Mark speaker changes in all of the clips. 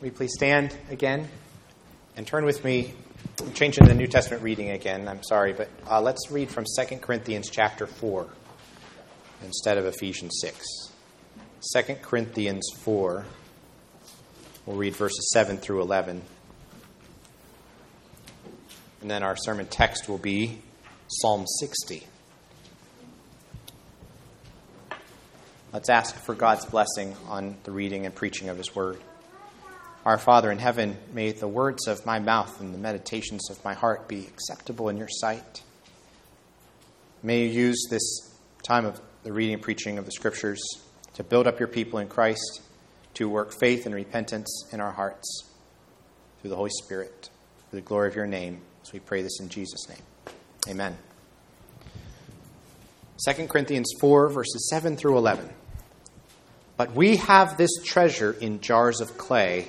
Speaker 1: we please stand again and turn with me, I'm changing the New Testament reading again, I'm sorry, but uh, let's read from 2 Corinthians chapter 4 instead of Ephesians 6. 2 Corinthians 4, we'll read verses 7 through 11. And then our sermon text will be Psalm 60. Let's ask for God's blessing on the reading and preaching of His Word. Our Father in heaven, may the words of my mouth and the meditations of my heart be acceptable in your sight. May you use this time of the reading and preaching of the Scriptures to build up your people in Christ, to work faith and repentance in our hearts through the Holy Spirit, for the glory of your name. So we pray this in Jesus' name. Amen. 2 Corinthians 4, verses 7 through 11. But we have this treasure in jars of clay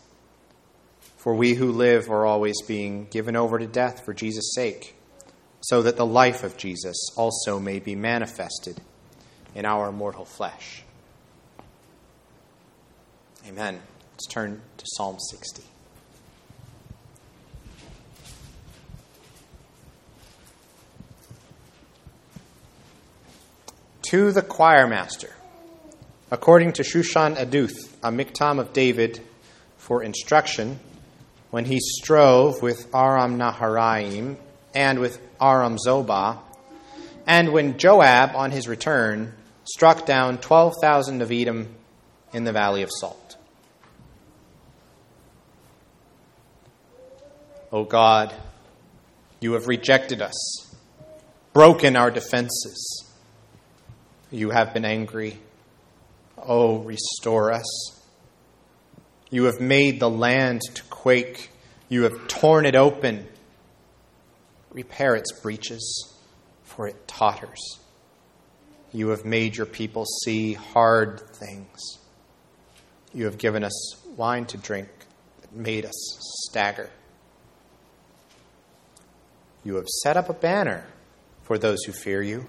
Speaker 1: For we who live are always being given over to death for Jesus' sake, so that the life of Jesus also may be manifested in our mortal flesh. Amen. Let's turn to Psalm 60. To the choir master according to Shushan Aduth, a miktam of David for instruction, when he strove with Aram Naharaim and with Aram Zobah, and when Joab, on his return, struck down 12,000 of Edom in the valley of Salt. O God, you have rejected us, broken our defenses. You have been angry O restore us. You have made the land to quake. You have torn it open. Repair its breaches, for it totters. You have made your people see hard things. You have given us wine to drink that made us stagger. You have set up a banner for those who fear you,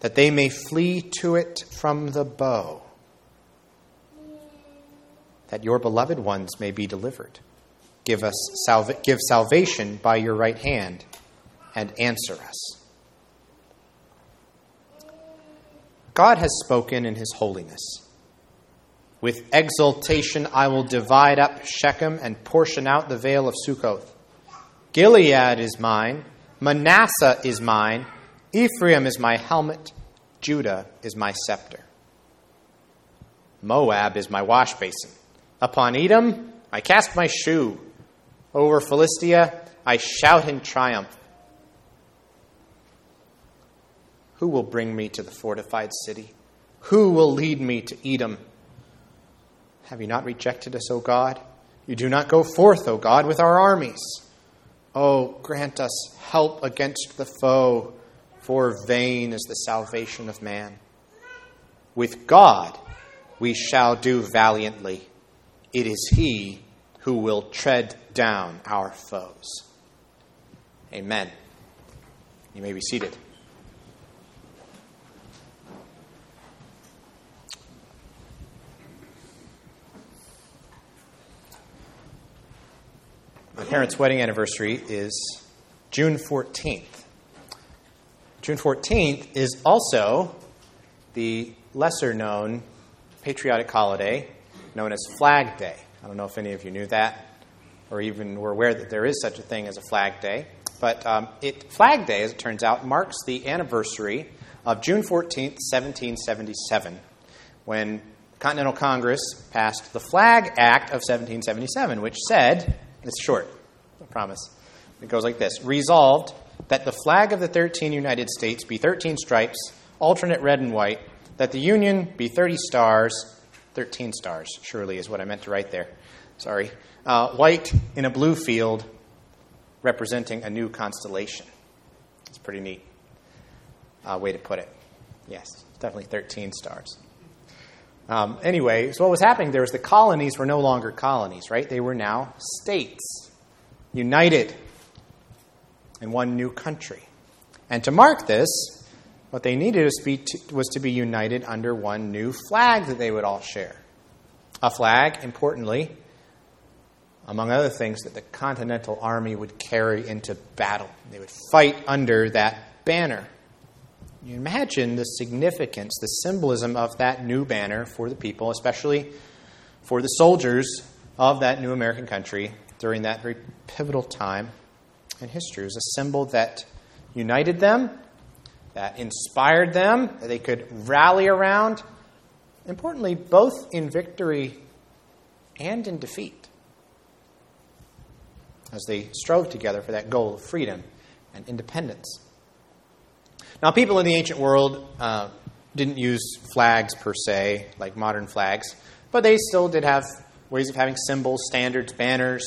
Speaker 1: that they may flee to it from the bow that your beloved ones may be delivered. Give us salva- give salvation by your right hand and answer us. God has spoken in his holiness. With exultation I will divide up Shechem and portion out the vale of Sukkoth. Gilead is mine, Manasseh is mine, Ephraim is my helmet, Judah is my scepter. Moab is my wash basin. Upon Edom, I cast my shoe. Over Philistia, I shout in triumph. Who will bring me to the fortified city? Who will lead me to Edom? Have you not rejected us, O God? You do not go forth, O God, with our armies. Oh, grant us help against the foe, for vain is the salvation of man. With God we shall do valiantly. It is He who will tread down our foes. Amen. You may be seated. My parents' wedding anniversary is June 14th. June 14th is also the lesser known patriotic holiday known as Flag Day. I don't know if any of you knew that or even were aware that there is such a thing as a Flag Day. But um, it, Flag Day, as it turns out, marks the anniversary of June 14th, 1777, when Continental Congress passed the Flag Act of 1777, which said, it's short, I promise. It goes like this Resolved that the flag of the 13 United States be 13 stripes, alternate red and white, that the Union be 30 stars, 13 stars, surely is what I meant to write there. sorry, uh, white in a blue field representing a new constellation. It's pretty neat uh, way to put it. Yes, definitely 13 stars. Um, anyway, so what was happening there was the colonies were no longer colonies, right? They were now states, united in one new country. And to mark this, what they needed was to, be, was to be united under one new flag that they would all share. A flag, importantly, among other things, that the Continental Army would carry into battle. They would fight under that banner. You imagine the significance, the symbolism of that new banner for the people, especially for the soldiers of that new American country during that very pivotal time in history. It was a symbol that united them, that inspired them, that they could rally around. Importantly, both in victory and in defeat as they strove together for that goal of freedom and independence. Now, people in the ancient world uh, didn't use flags per se, like modern flags, but they still did have ways of having symbols, standards, banners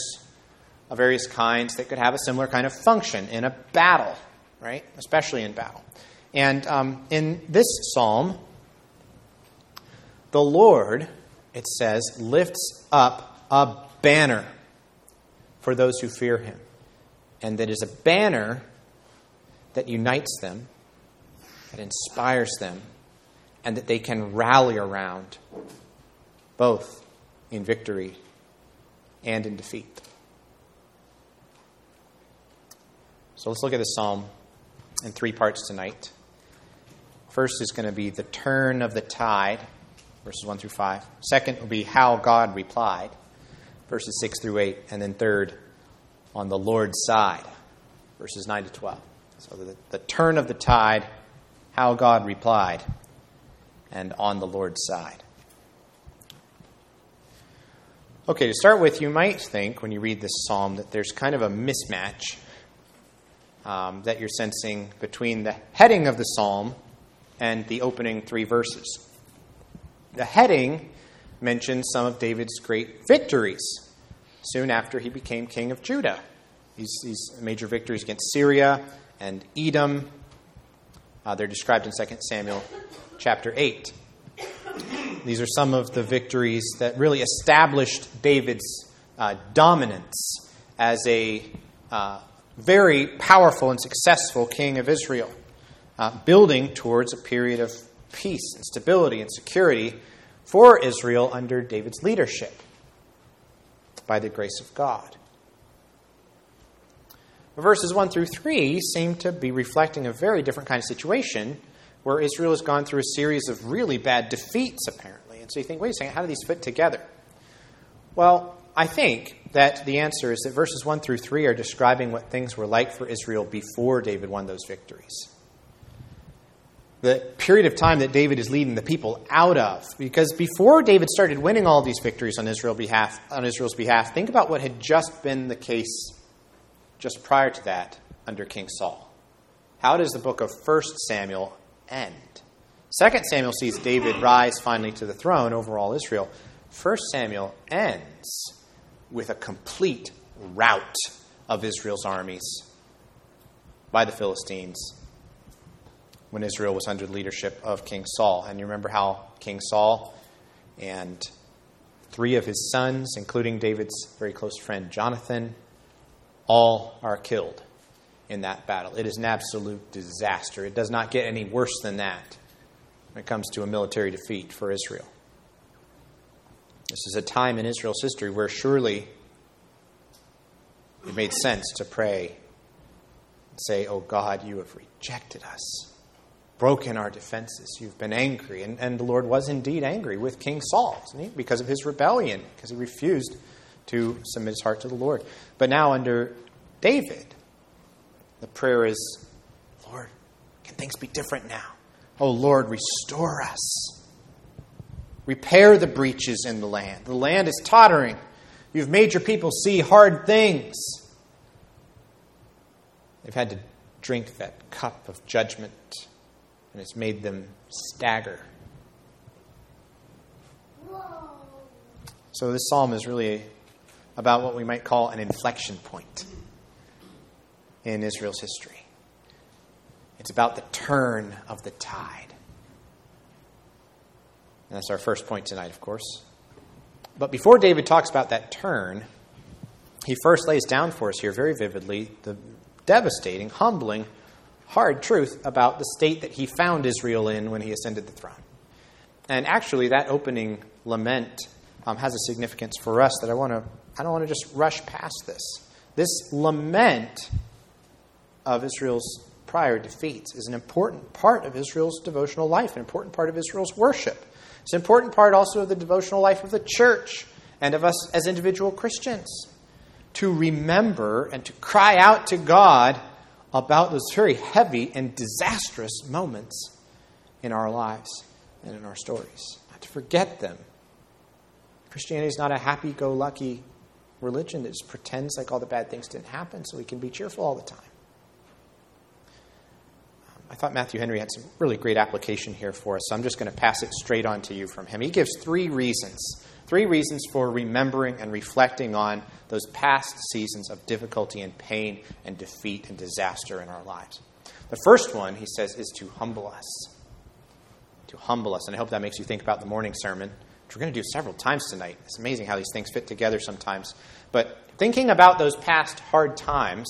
Speaker 1: of various kinds that could have a similar kind of function in a battle, right? Especially in battle. And um, in this psalm, the Lord, it says, lifts up a banner for those who fear him. And that is a banner that unites them, that inspires them, and that they can rally around both in victory and in defeat. So let's look at this psalm in three parts tonight. First is going to be the turn of the tide, verses 1 through 5. Second will be how God replied verses 6 through 8. And then third, on the Lord's side, verses 9 to 12. So the, the turn of the tide, how God replied, and on the Lord's side. Okay, to start with, you might think when you read this psalm that there's kind of a mismatch um, that you're sensing between the heading of the psalm and the opening three verses. The heading mentions some of David's great victories soon after he became king of Judah. These, these major victories against Syria and Edom, uh, they're described in 2 Samuel chapter 8. These are some of the victories that really established David's uh, dominance as a uh, very powerful and successful king of Israel, uh, building towards a period of peace and stability and security for Israel under David's leadership by the grace of God. Verses 1 through 3 seem to be reflecting a very different kind of situation where Israel has gone through a series of really bad defeats, apparently. And so you think, wait a second, how do these fit together? Well, I think that the answer is that verses 1 through 3 are describing what things were like for Israel before David won those victories the period of time that David is leading the people out of. Because before David started winning all these victories on, Israel behalf, on Israel's behalf, think about what had just been the case just prior to that under King Saul. How does the book of 1 Samuel end? 2 Samuel sees David rise finally to the throne over all Israel. 1 Samuel ends with a complete rout of Israel's armies by the Philistines when Israel was under the leadership of King Saul. And you remember how King Saul and three of his sons, including David's very close friend Jonathan, all are killed in that battle. It is an absolute disaster. It does not get any worse than that when it comes to a military defeat for Israel. This is a time in Israel's history where surely it made sense to pray and say, Oh God, you have rejected us broken our defenses. You've been angry. And, and the Lord was indeed angry with King Saul, Because of his rebellion, because he refused to submit his heart to the Lord. But now, under David, the prayer is Lord, can things be different now? Oh, Lord, restore us. Repair the breaches in the land. The land is tottering. You've made your people see hard things. They've had to drink that cup of judgment and it's made them stagger. So, this psalm is really about what we might call an inflection point in Israel's history. It's about the turn of the tide. And that's our first point tonight, of course. But before David talks about that turn, he first lays down for us here very vividly the devastating, humbling, hard truth about the state that he found Israel in when he ascended the throne. And actually, that opening lament um, has a significance for us that I want to. I don't want to just rush past this. This lament of Israel's prior defeats is an important part of Israel's devotional life, an important part of Israel's worship. It's an important part also of the devotional life of the church and of us as individual Christians to remember and to cry out to God about those very heavy and disastrous moments in our lives and in our stories, not to forget them. Christianity is not a happy go lucky religion that just pretends like all the bad things didn't happen so we can be cheerful all the time. I thought Matthew Henry had some really great application here for us, so I'm just going to pass it straight on to you from him. He gives three reasons, three reasons for remembering and reflecting on those past seasons of difficulty and pain and defeat and disaster in our lives. The first one, he says, is to humble us. To humble us. And I hope that makes you think about the morning sermon, which we're going to do several times tonight. It's amazing how these things fit together sometimes. But thinking about those past hard times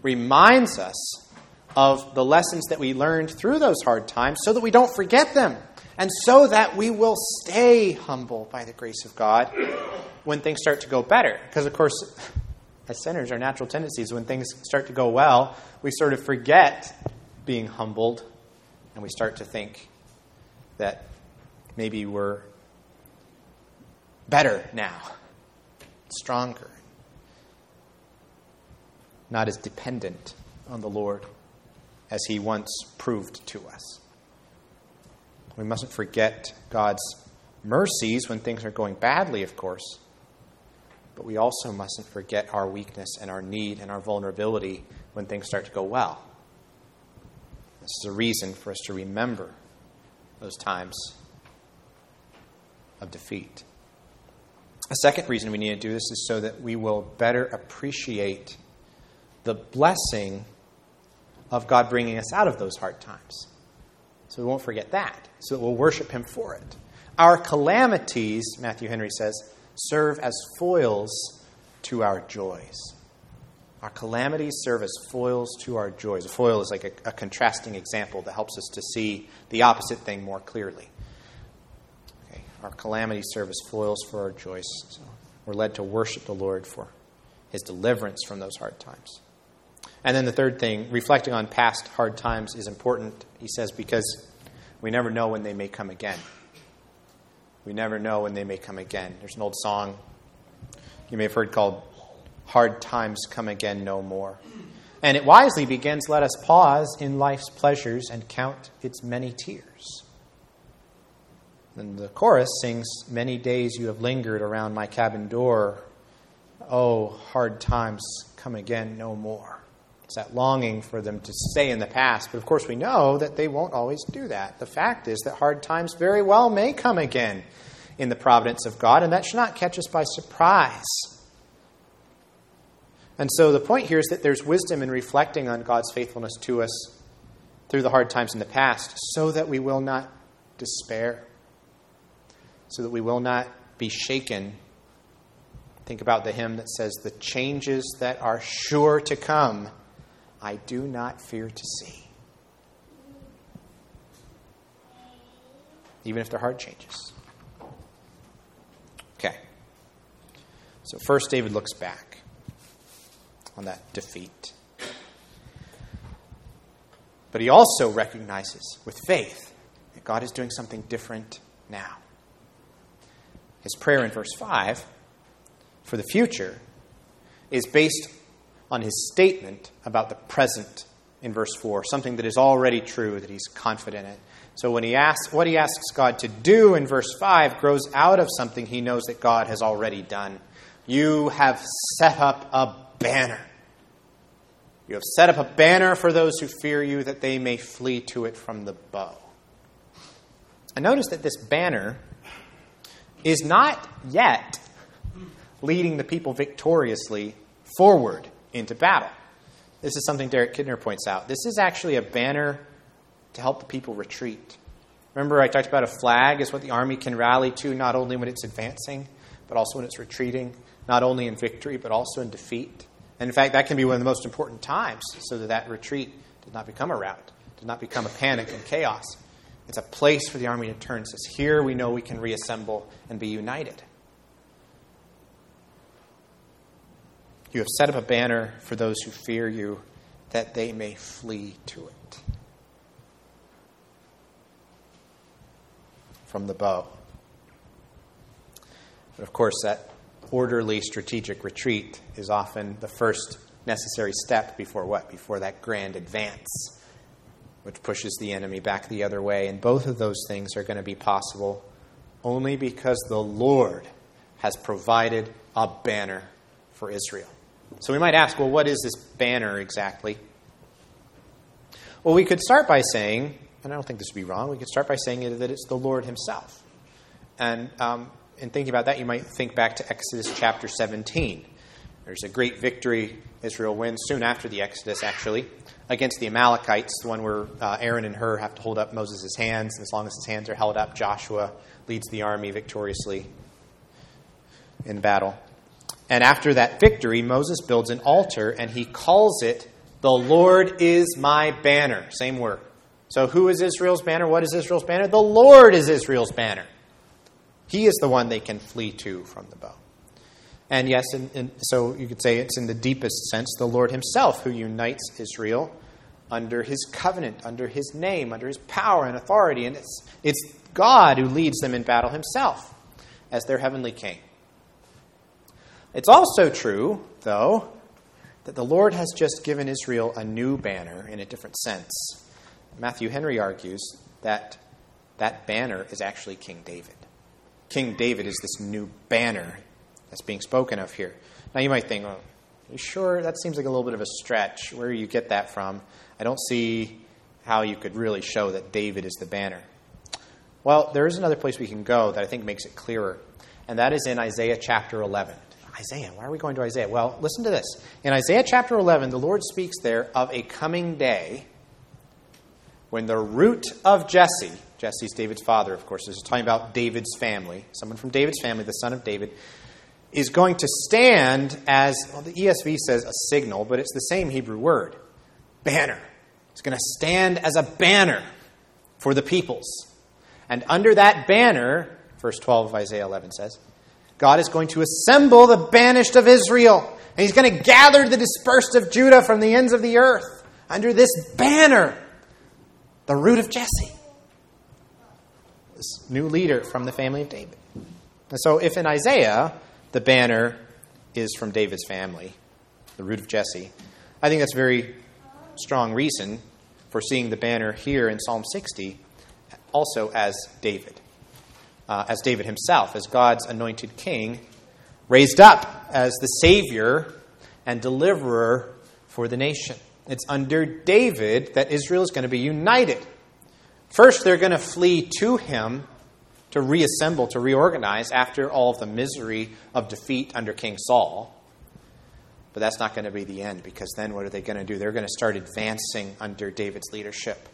Speaker 1: reminds us of the lessons that we learned through those hard times so that we don't forget them and so that we will stay humble by the grace of God when things start to go better. Because, of course, as sinners, our natural tendencies, when things start to go well, we sort of forget being humbled and we start to think that maybe we're better now, stronger, not as dependent on the Lord as he once proved to us. We mustn't forget God's mercies when things are going badly, of course, but we also mustn't forget our weakness and our need and our vulnerability when things start to go well. This is a reason for us to remember those times of defeat. A second reason we need to do this is so that we will better appreciate the blessing of God bringing us out of those hard times. So we won't forget that. So that we'll worship Him for it. Our calamities, Matthew Henry says, serve as foils to our joys. Our calamities serve as foils to our joys. A foil is like a, a contrasting example that helps us to see the opposite thing more clearly. Okay. Our calamities serve as foils for our joys. So we're led to worship the Lord for His deliverance from those hard times. And then the third thing, reflecting on past hard times is important, he says, because we never know when they may come again. We never know when they may come again. There's an old song you may have heard called Hard Times Come Again No More. And it wisely begins Let us pause in life's pleasures and count its many tears. And the chorus sings Many days you have lingered around my cabin door. Oh, hard times come again no more. That longing for them to stay in the past. But of course, we know that they won't always do that. The fact is that hard times very well may come again in the providence of God, and that should not catch us by surprise. And so the point here is that there's wisdom in reflecting on God's faithfulness to us through the hard times in the past so that we will not despair, so that we will not be shaken. Think about the hymn that says, The changes that are sure to come I do not fear to see. Even if their heart changes. Okay. So, first, David looks back on that defeat. But he also recognizes with faith that God is doing something different now. His prayer in verse 5 for the future is based on his statement about the present in verse 4, something that is already true, that he's confident in. So when he asks what he asks God to do in verse 5 grows out of something he knows that God has already done. You have set up a banner. You have set up a banner for those who fear you that they may flee to it from the bow. And notice that this banner is not yet leading the people victoriously forward into battle. This is something Derek Kidner points out. This is actually a banner to help the people retreat. Remember, I talked about a flag is what the army can rally to, not only when it's advancing, but also when it's retreating, not only in victory, but also in defeat. And in fact, that can be one of the most important times so that that retreat does not become a rout, does not become a panic and chaos. It's a place for the army to turn. It says, here we know we can reassemble and be united. You have set up a banner for those who fear you, that they may flee to it. From the bow. But of course, that orderly strategic retreat is often the first necessary step before what? Before that grand advance, which pushes the enemy back the other way. And both of those things are going to be possible only because the Lord has provided a banner for Israel. So we might ask, well, what is this banner exactly? Well, we could start by saying, and I don't think this would be wrong, we could start by saying that it's the Lord Himself. And um, in thinking about that, you might think back to Exodus chapter 17. There's a great victory Israel wins soon after the Exodus, actually, against the Amalekites, the one where uh, Aaron and Hur have to hold up Moses' hands. And as long as his hands are held up, Joshua leads the army victoriously in battle. And after that victory, Moses builds an altar and he calls it, The Lord is my banner. Same word. So, who is Israel's banner? What is Israel's banner? The Lord is Israel's banner. He is the one they can flee to from the bow. And yes, in, so you could say it's in the deepest sense the Lord Himself who unites Israel under His covenant, under His name, under His power and authority. And it's, it's God who leads them in battle Himself as their heavenly King. It's also true, though, that the Lord has just given Israel a new banner in a different sense. Matthew Henry argues that that banner is actually King David. King David is this new banner that's being spoken of here. Now you might think, well, you sure? That seems like a little bit of a stretch. Where do you get that from? I don't see how you could really show that David is the banner. Well, there is another place we can go that I think makes it clearer, and that is in Isaiah chapter 11. Isaiah. Why are we going to Isaiah? Well, listen to this. In Isaiah chapter 11, the Lord speaks there of a coming day when the root of Jesse, Jesse's David's father, of course, this is talking about David's family, someone from David's family, the son of David, is going to stand as, well, the ESV says a signal, but it's the same Hebrew word banner. It's going to stand as a banner for the peoples. And under that banner, verse 12 of Isaiah 11 says, God is going to assemble the banished of Israel, and He's going to gather the dispersed of Judah from the ends of the earth under this banner, the root of Jesse, this new leader from the family of David. And so, if in Isaiah the banner is from David's family, the root of Jesse, I think that's a very strong reason for seeing the banner here in Psalm 60 also as David uh, as David himself, as God's anointed king, raised up as the Savior and deliverer for the nation. It's under David that Israel is going to be united. First, they're going to flee to him to reassemble, to reorganize after all of the misery of defeat under King Saul. But that's not going to be the end because then what are they going to do? They're going to start advancing under David's leadership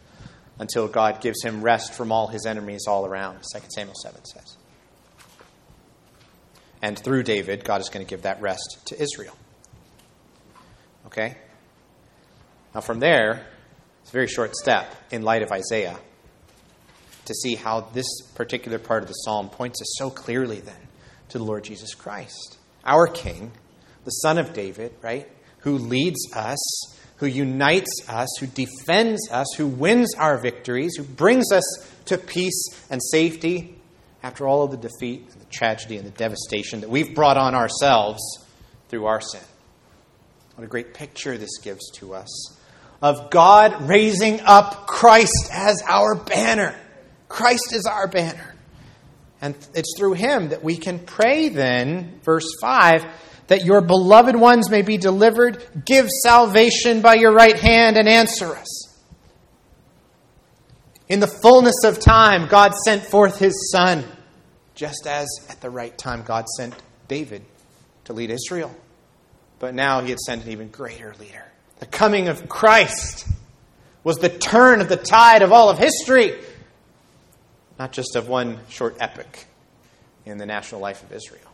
Speaker 1: until God gives him rest from all his enemies all around, 2 Samuel 7 says. And through David, God is going to give that rest to Israel. Okay? Now, from there, it's a very short step in light of Isaiah to see how this particular part of the psalm points us so clearly then to the Lord Jesus Christ, our King, the Son of David, right? Who leads us who unites us, who defends us, who wins our victories, who brings us to peace and safety after all of the defeat and the tragedy and the devastation that we've brought on ourselves through our sin. What a great picture this gives to us of God raising up Christ as our banner. Christ is our banner. And it's through him that we can pray, then, verse 5 that your beloved ones may be delivered. Give salvation by your right hand and answer us. In the fullness of time, God sent forth his Son, just as at the right time God sent David to lead Israel. But now he had sent an even greater leader. The coming of Christ was the turn of the tide of all of history, not just of one short epoch in the national life of Israel.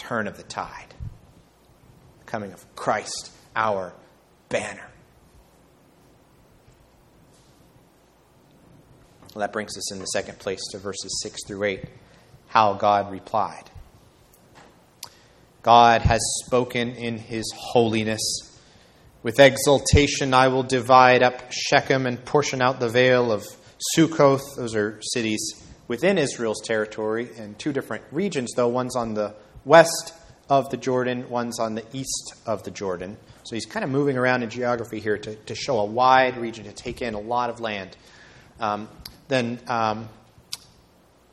Speaker 1: Turn of the tide, the coming of Christ, our banner. Well, that brings us in the second place to verses 6 through 8 how God replied. God has spoken in his holiness. With exultation, I will divide up Shechem and portion out the vale of Sukkoth. Those are cities within Israel's territory in two different regions, though. One's on the west of the Jordan, one's on the east of the Jordan. So he's kind of moving around in geography here to, to show a wide region, to take in a lot of land. Um, then um,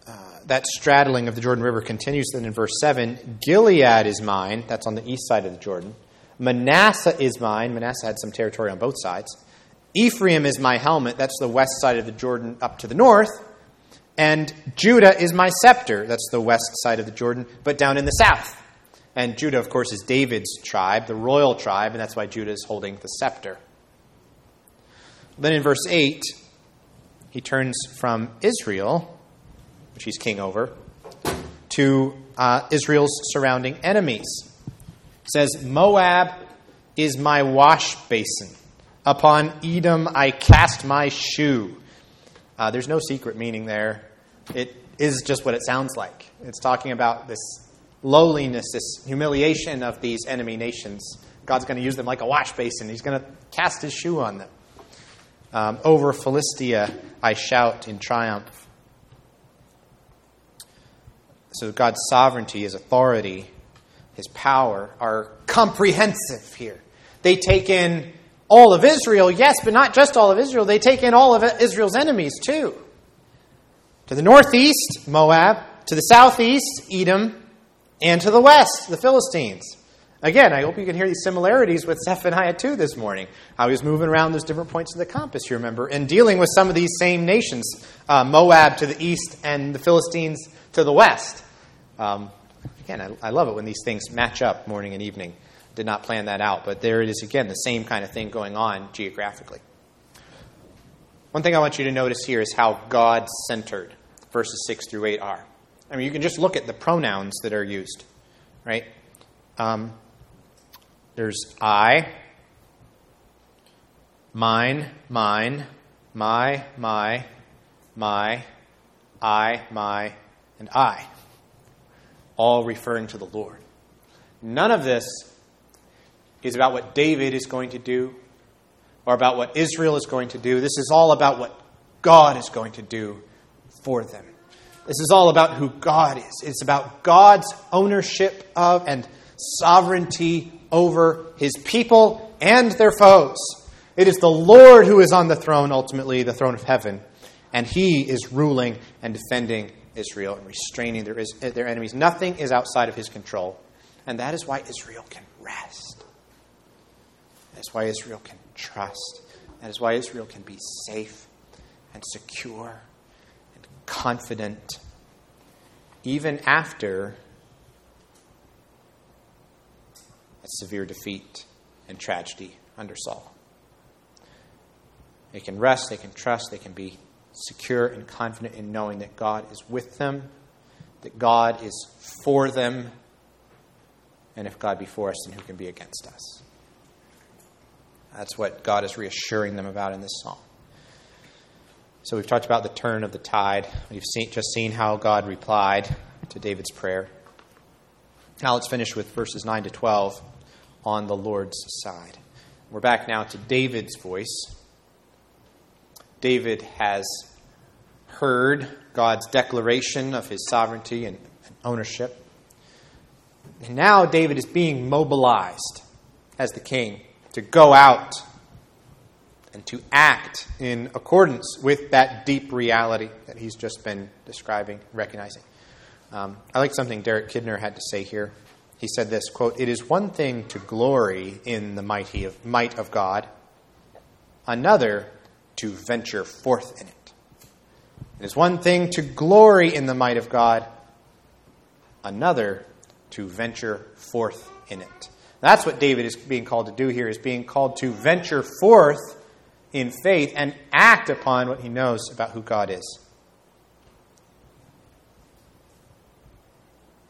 Speaker 1: uh, that straddling of the Jordan River continues then in verse 7. Gilead is mine, that's on the east side of the Jordan. Manasseh is mine. Manasseh had some territory on both sides. Ephraim is my helmet, that's the west side of the Jordan up to the north. And Judah is my scepter, that's the west side of the Jordan, but down in the south. And Judah, of course, is David's tribe, the royal tribe, and that's why Judah is holding the scepter. Then in verse 8, he turns from Israel, which he's king over, to uh, Israel's surrounding enemies. Says, Moab is my wash basin. Upon Edom I cast my shoe. Uh, there's no secret meaning there. It is just what it sounds like. It's talking about this lowliness, this humiliation of these enemy nations. God's going to use them like a wash basin. He's going to cast his shoe on them. Um, over Philistia, I shout in triumph. So God's sovereignty, His authority, His power are comprehensive here. They take in all of Israel, yes, but not just all of Israel. They take in all of Israel's enemies too. To the northeast, Moab. To the southeast, Edom. And to the west, the Philistines. Again, I hope you can hear these similarities with Zephaniah 2 this morning. How he's moving around those different points of the compass, you remember, and dealing with some of these same nations uh, Moab to the east and the Philistines to the west. Um, again, I, I love it when these things match up morning and evening. Did not plan that out, but there it is again, the same kind of thing going on geographically. One thing I want you to notice here is how God centered verses 6 through 8 are. I mean, you can just look at the pronouns that are used, right? Um, there's I, mine, mine, my, my, my, I, my, and I. All referring to the Lord. None of this is about what David is going to do or about what Israel is going to do. This is all about what God is going to do for them. This is all about who God is. It's about God's ownership of and sovereignty over his people and their foes. It is the Lord who is on the throne, ultimately, the throne of heaven, and he is ruling and defending Israel and restraining their, their enemies. Nothing is outside of his control. And that is why Israel can rest. That is why Israel can trust. That is why Israel can be safe and secure and confident, even after a severe defeat and tragedy under Saul. They can rest, they can trust, they can be secure and confident in knowing that God is with them, that God is for them, and if God be for us, then who can be against us? That's what God is reassuring them about in this psalm. So we've talked about the turn of the tide. We've seen, just seen how God replied to David's prayer. Now let's finish with verses 9 to 12 on the Lord's side. We're back now to David's voice. David has heard God's declaration of his sovereignty and ownership. And now David is being mobilized as the king to go out and to act in accordance with that deep reality that he's just been describing, recognizing. Um, I like something Derek Kidner had to say here he said this quote, It is one thing to glory in the mighty of, might of God, another to venture forth in it. It is one thing to glory in the might of God, another to venture forth in it. That's what David is being called to do here, is being called to venture forth in faith and act upon what he knows about who God is.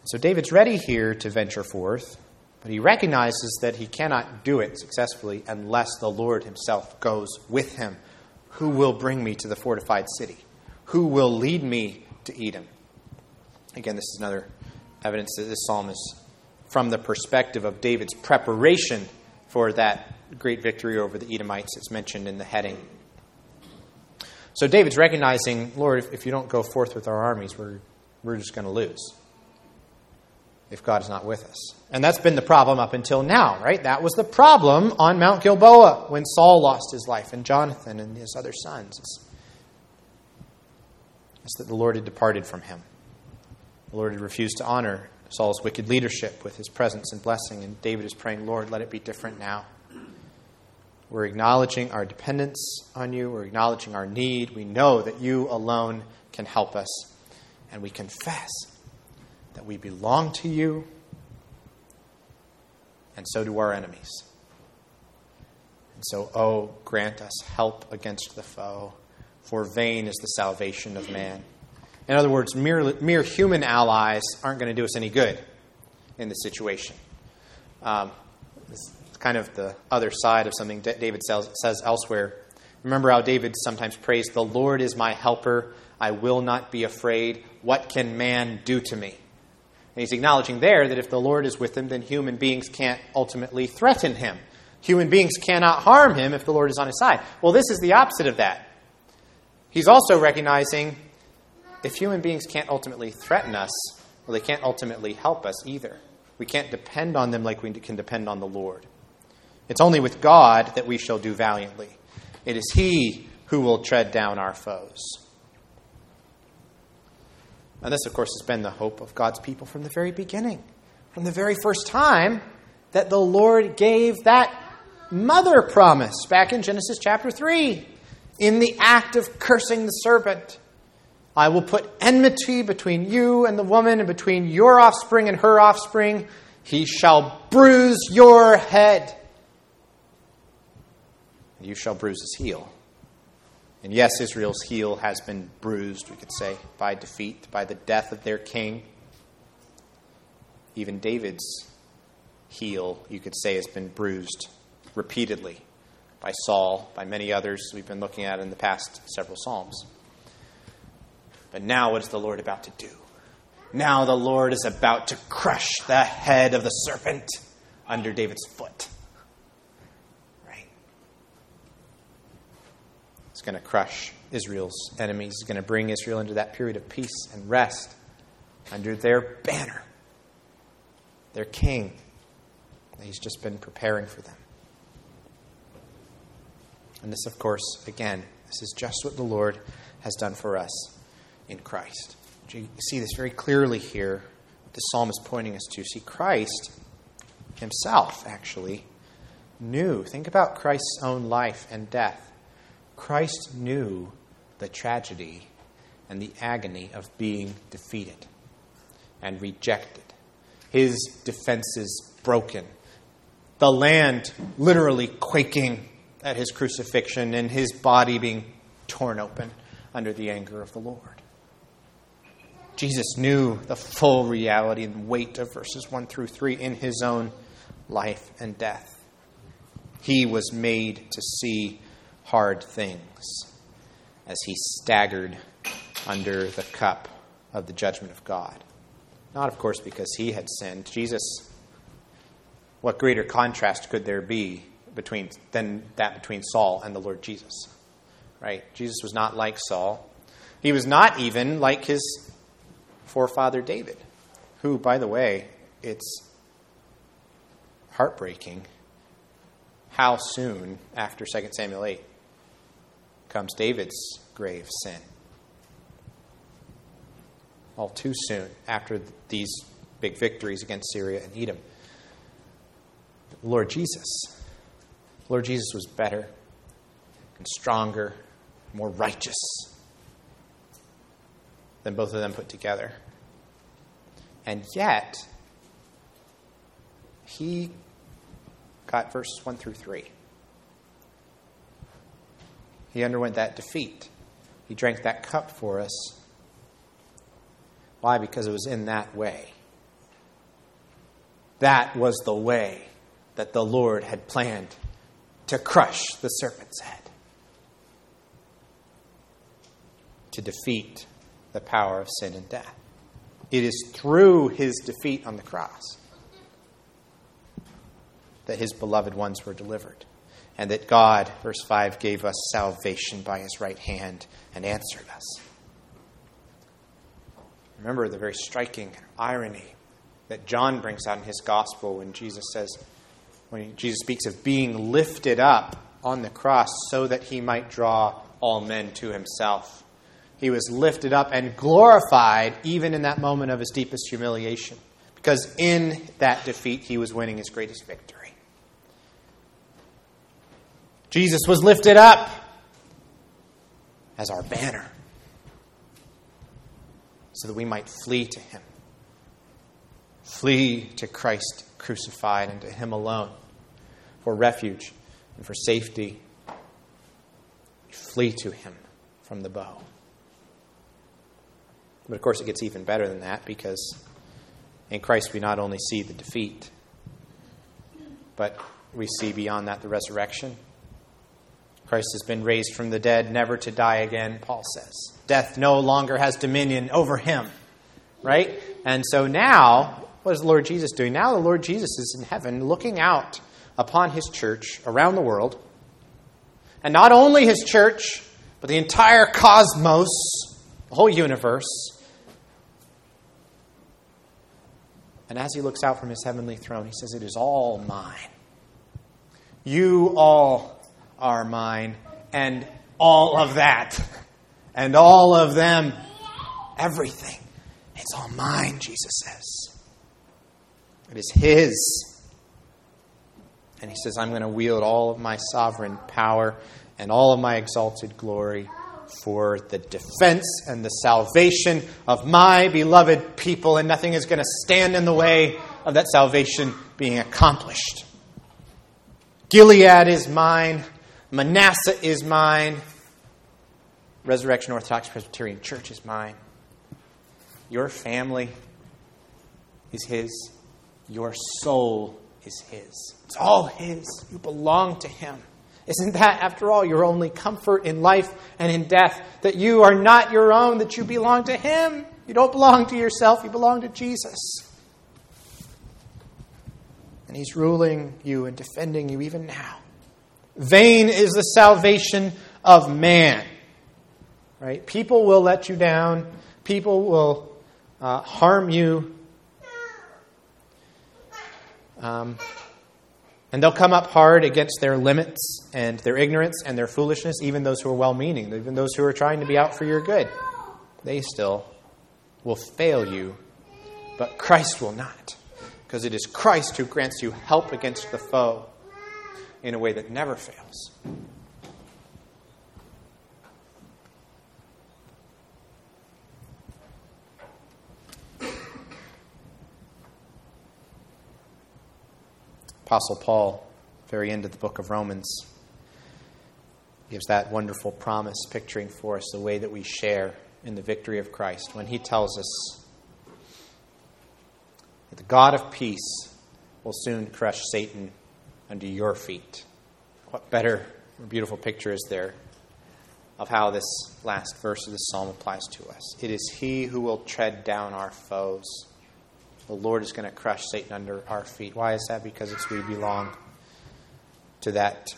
Speaker 1: So David's ready here to venture forth, but he recognizes that he cannot do it successfully unless the Lord himself goes with him. Who will bring me to the fortified city? Who will lead me to Edom? Again, this is another evidence that this psalm is from the perspective of David's preparation for that great victory over the Edomites that's mentioned in the heading. So David's recognizing, Lord, if, you don't go forth with our armies, we're, we're just going to lose if God is not with us. And that's been the problem up until now, right? That was the problem on Mount Gilboa when Saul lost his life and Jonathan and his other sons. It's that the Lord had departed from him. The Lord had refused to honor Saul's wicked leadership with his presence and blessing, and David is praying, Lord, let it be different now. We're acknowledging our dependence on you. We're acknowledging our need. We know that you alone can help us. And we confess that we belong to you, and so do our enemies. And so, oh, grant us help against the foe, for vain is the salvation of man. In other words, mere, mere human allies aren't going to do us any good in this situation. Um, it's kind of the other side of something David says, says elsewhere. Remember how David sometimes prays, The Lord is my helper. I will not be afraid. What can man do to me? And he's acknowledging there that if the Lord is with him, then human beings can't ultimately threaten him. Human beings cannot harm him if the Lord is on his side. Well, this is the opposite of that. He's also recognizing if human beings can't ultimately threaten us, well, they can't ultimately help us either. We can't depend on them like we can depend on the Lord. It's only with God that we shall do valiantly. It is He who will tread down our foes. And this, of course, has been the hope of God's people from the very beginning, from the very first time that the Lord gave that mother promise back in Genesis chapter 3 in the act of cursing the serpent. I will put enmity between you and the woman, and between your offspring and her offspring. He shall bruise your head. You shall bruise his heel. And yes, Israel's heel has been bruised, we could say, by defeat, by the death of their king. Even David's heel, you could say, has been bruised repeatedly by Saul, by many others we've been looking at in the past several Psalms. But now, what is the Lord about to do? Now, the Lord is about to crush the head of the serpent under David's foot. Right? It's going to crush Israel's enemies. He's going to bring Israel into that period of peace and rest under their banner, their king. He's just been preparing for them. And this, of course, again, this is just what the Lord has done for us in Christ. You see this very clearly here. The psalm is pointing us to. See, Christ himself actually knew. Think about Christ's own life and death. Christ knew the tragedy and the agony of being defeated and rejected, his defenses broken, the land literally quaking at his crucifixion, and his body being torn open under the anger of the Lord. Jesus knew the full reality and weight of verses 1 through 3 in his own life and death. He was made to see hard things as he staggered under the cup of the judgment of God. Not, of course, because he had sinned. Jesus, what greater contrast could there be between than that between Saul and the Lord Jesus? Right? Jesus was not like Saul. He was not even like his forefather David, who, by the way, it's heartbreaking how soon after 2 Samuel 8 comes David's grave sin. All too soon after these big victories against Syria and Edom. Lord Jesus. Lord Jesus was better and stronger, more righteous than both of them put together. And yet, he got verses 1 through 3. He underwent that defeat. He drank that cup for us. Why? Because it was in that way. That was the way that the Lord had planned to crush the serpent's head, to defeat the power of sin and death. It is through his defeat on the cross that his beloved ones were delivered, and that God, verse 5, gave us salvation by his right hand and answered us. Remember the very striking irony that John brings out in his gospel when Jesus says, when Jesus speaks of being lifted up on the cross so that he might draw all men to himself. He was lifted up and glorified even in that moment of his deepest humiliation, because in that defeat he was winning his greatest victory. Jesus was lifted up as our banner so that we might flee to him. Flee to Christ crucified and to him alone for refuge and for safety. Flee to him from the bow. But of course, it gets even better than that because in Christ we not only see the defeat, but we see beyond that the resurrection. Christ has been raised from the dead, never to die again, Paul says. Death no longer has dominion over him. Right? And so now, what is the Lord Jesus doing? Now the Lord Jesus is in heaven looking out upon his church around the world. And not only his church, but the entire cosmos, the whole universe. And as he looks out from his heavenly throne, he says, It is all mine. You all are mine. And all of that. And all of them. Everything. It's all mine, Jesus says. It is his. And he says, I'm going to wield all of my sovereign power and all of my exalted glory for the defense and the salvation of my beloved people, and nothing is going to stand in the way of that salvation being accomplished. Gilead is mine, Manasseh is mine, Resurrection Orthodox Presbyterian Church is mine. Your family is His, your soul is His. It's all His. You belong to Him. Isn't that, after all, your only comfort in life and in death? That you are not your own, that you belong to Him. You don't belong to yourself, you belong to Jesus. And He's ruling you and defending you even now. Vain is the salvation of man. Right? People will let you down, people will uh, harm you. Um, and they'll come up hard against their limits and their ignorance and their foolishness, even those who are well meaning, even those who are trying to be out for your good. They still will fail you, but Christ will not. Because it is Christ who grants you help against the foe in a way that never fails. Apostle Paul, very end of the book of Romans, gives that wonderful promise, picturing for us the way that we share in the victory of Christ when he tells us that the God of peace will soon crush Satan under your feet. What better, beautiful picture is there of how this last verse of the psalm applies to us? It is he who will tread down our foes the Lord is going to crush Satan under our feet. Why is that? Because it's we belong to that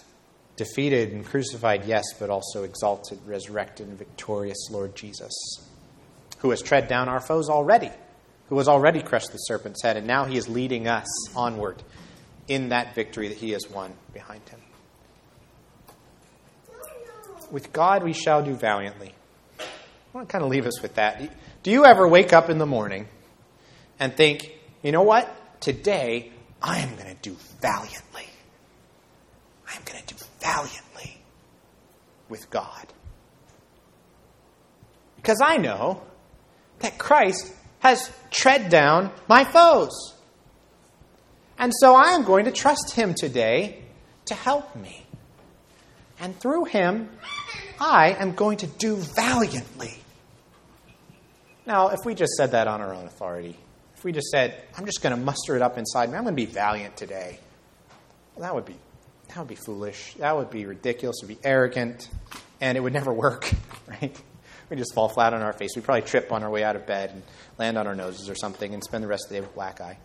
Speaker 1: defeated and crucified, yes, but also exalted, resurrected, and victorious Lord Jesus, who has tread down our foes already, who has already crushed the serpent's head, and now he is leading us onward in that victory that he has won behind him. With God we shall do valiantly. I want to kind of leave us with that. Do you ever wake up in the morning? And think, you know what? Today, I am going to do valiantly. I am going to do valiantly with God. Because I know that Christ has tread down my foes. And so I am going to trust him today to help me. And through him, I am going to do valiantly. Now, if we just said that on our own authority, if we just said, I'm just going to muster it up inside me, I'm going to be valiant today, well, that would be that would be foolish. That would be ridiculous. It would be arrogant, and it would never work, right? We'd just fall flat on our face. We'd probably trip on our way out of bed and land on our noses or something and spend the rest of the day with a black eye.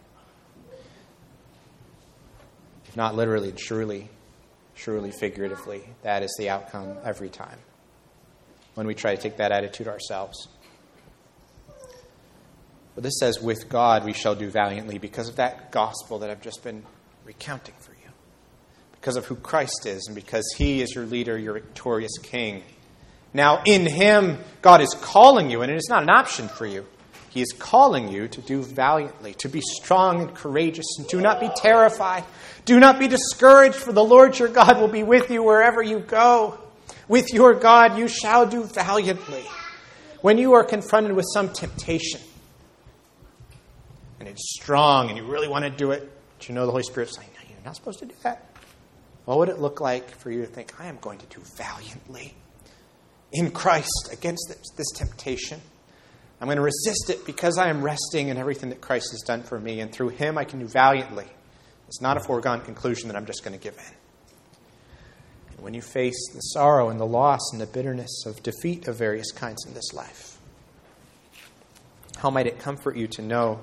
Speaker 1: If not literally, surely, surely figuratively, that is the outcome every time when we try to take that attitude ourselves. But this says, with God we shall do valiantly because of that gospel that I've just been recounting for you. Because of who Christ is and because he is your leader, your victorious king. Now, in him, God is calling you, and it is not an option for you. He is calling you to do valiantly, to be strong and courageous, and do not be terrified. Do not be discouraged, for the Lord your God will be with you wherever you go. With your God you shall do valiantly. When you are confronted with some temptation, and it's strong, and you really want to do it, but you know the Holy Spirit's saying, no, you're not supposed to do that. What would it look like for you to think, I am going to do valiantly in Christ against this, this temptation? I'm going to resist it because I am resting in everything that Christ has done for me, and through Him I can do valiantly. It's not a foregone conclusion that I'm just going to give in. And when you face the sorrow and the loss and the bitterness of defeat of various kinds in this life, how might it comfort you to know,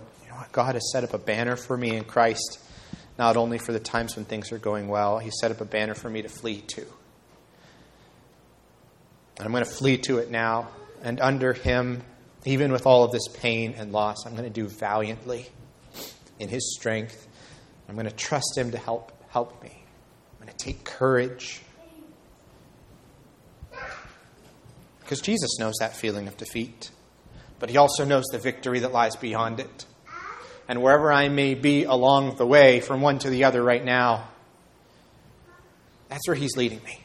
Speaker 1: God has set up a banner for me in Christ, not only for the times when things are going well, He set up a banner for me to flee to. And I'm going to flee to it now, and under Him even with all of this pain and loss, I'm going to do valiantly in His strength. I'm going to trust Him to help, help me. I'm going to take courage. Because Jesus knows that feeling of defeat, but He also knows the victory that lies beyond it. And wherever I may be along the way, from one to the other right now, that's where He's leading me.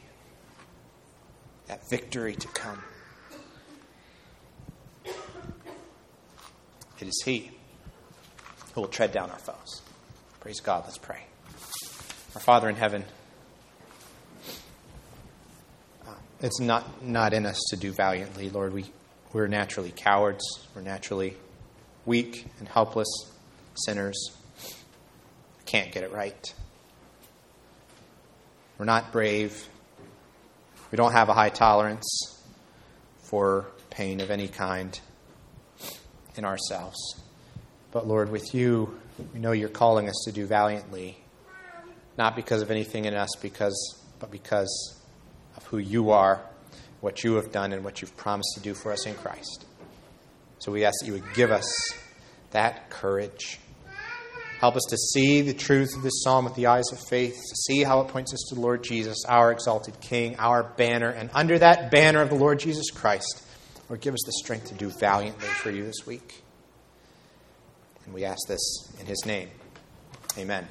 Speaker 1: That victory to come. It is He who will tread down our foes. Praise God. Let's pray. Our Father in heaven, uh, it's not, not in us to do valiantly, Lord. We, we're naturally cowards, we're naturally weak and helpless sinners. Can't get it right. We're not brave. We don't have a high tolerance for pain of any kind in ourselves. But Lord, with you, we know you're calling us to do valiantly, not because of anything in us, because, but because of who you are, what you have done, and what you've promised to do for us in Christ. So we ask that you would give us that courage. Help us to see the truth of this psalm with the eyes of faith, to see how it points us to the Lord Jesus, our exalted King, our banner, and under that banner of the Lord Jesus Christ, Lord, give us the strength to do valiantly for you this week. And we ask this in his name. Amen.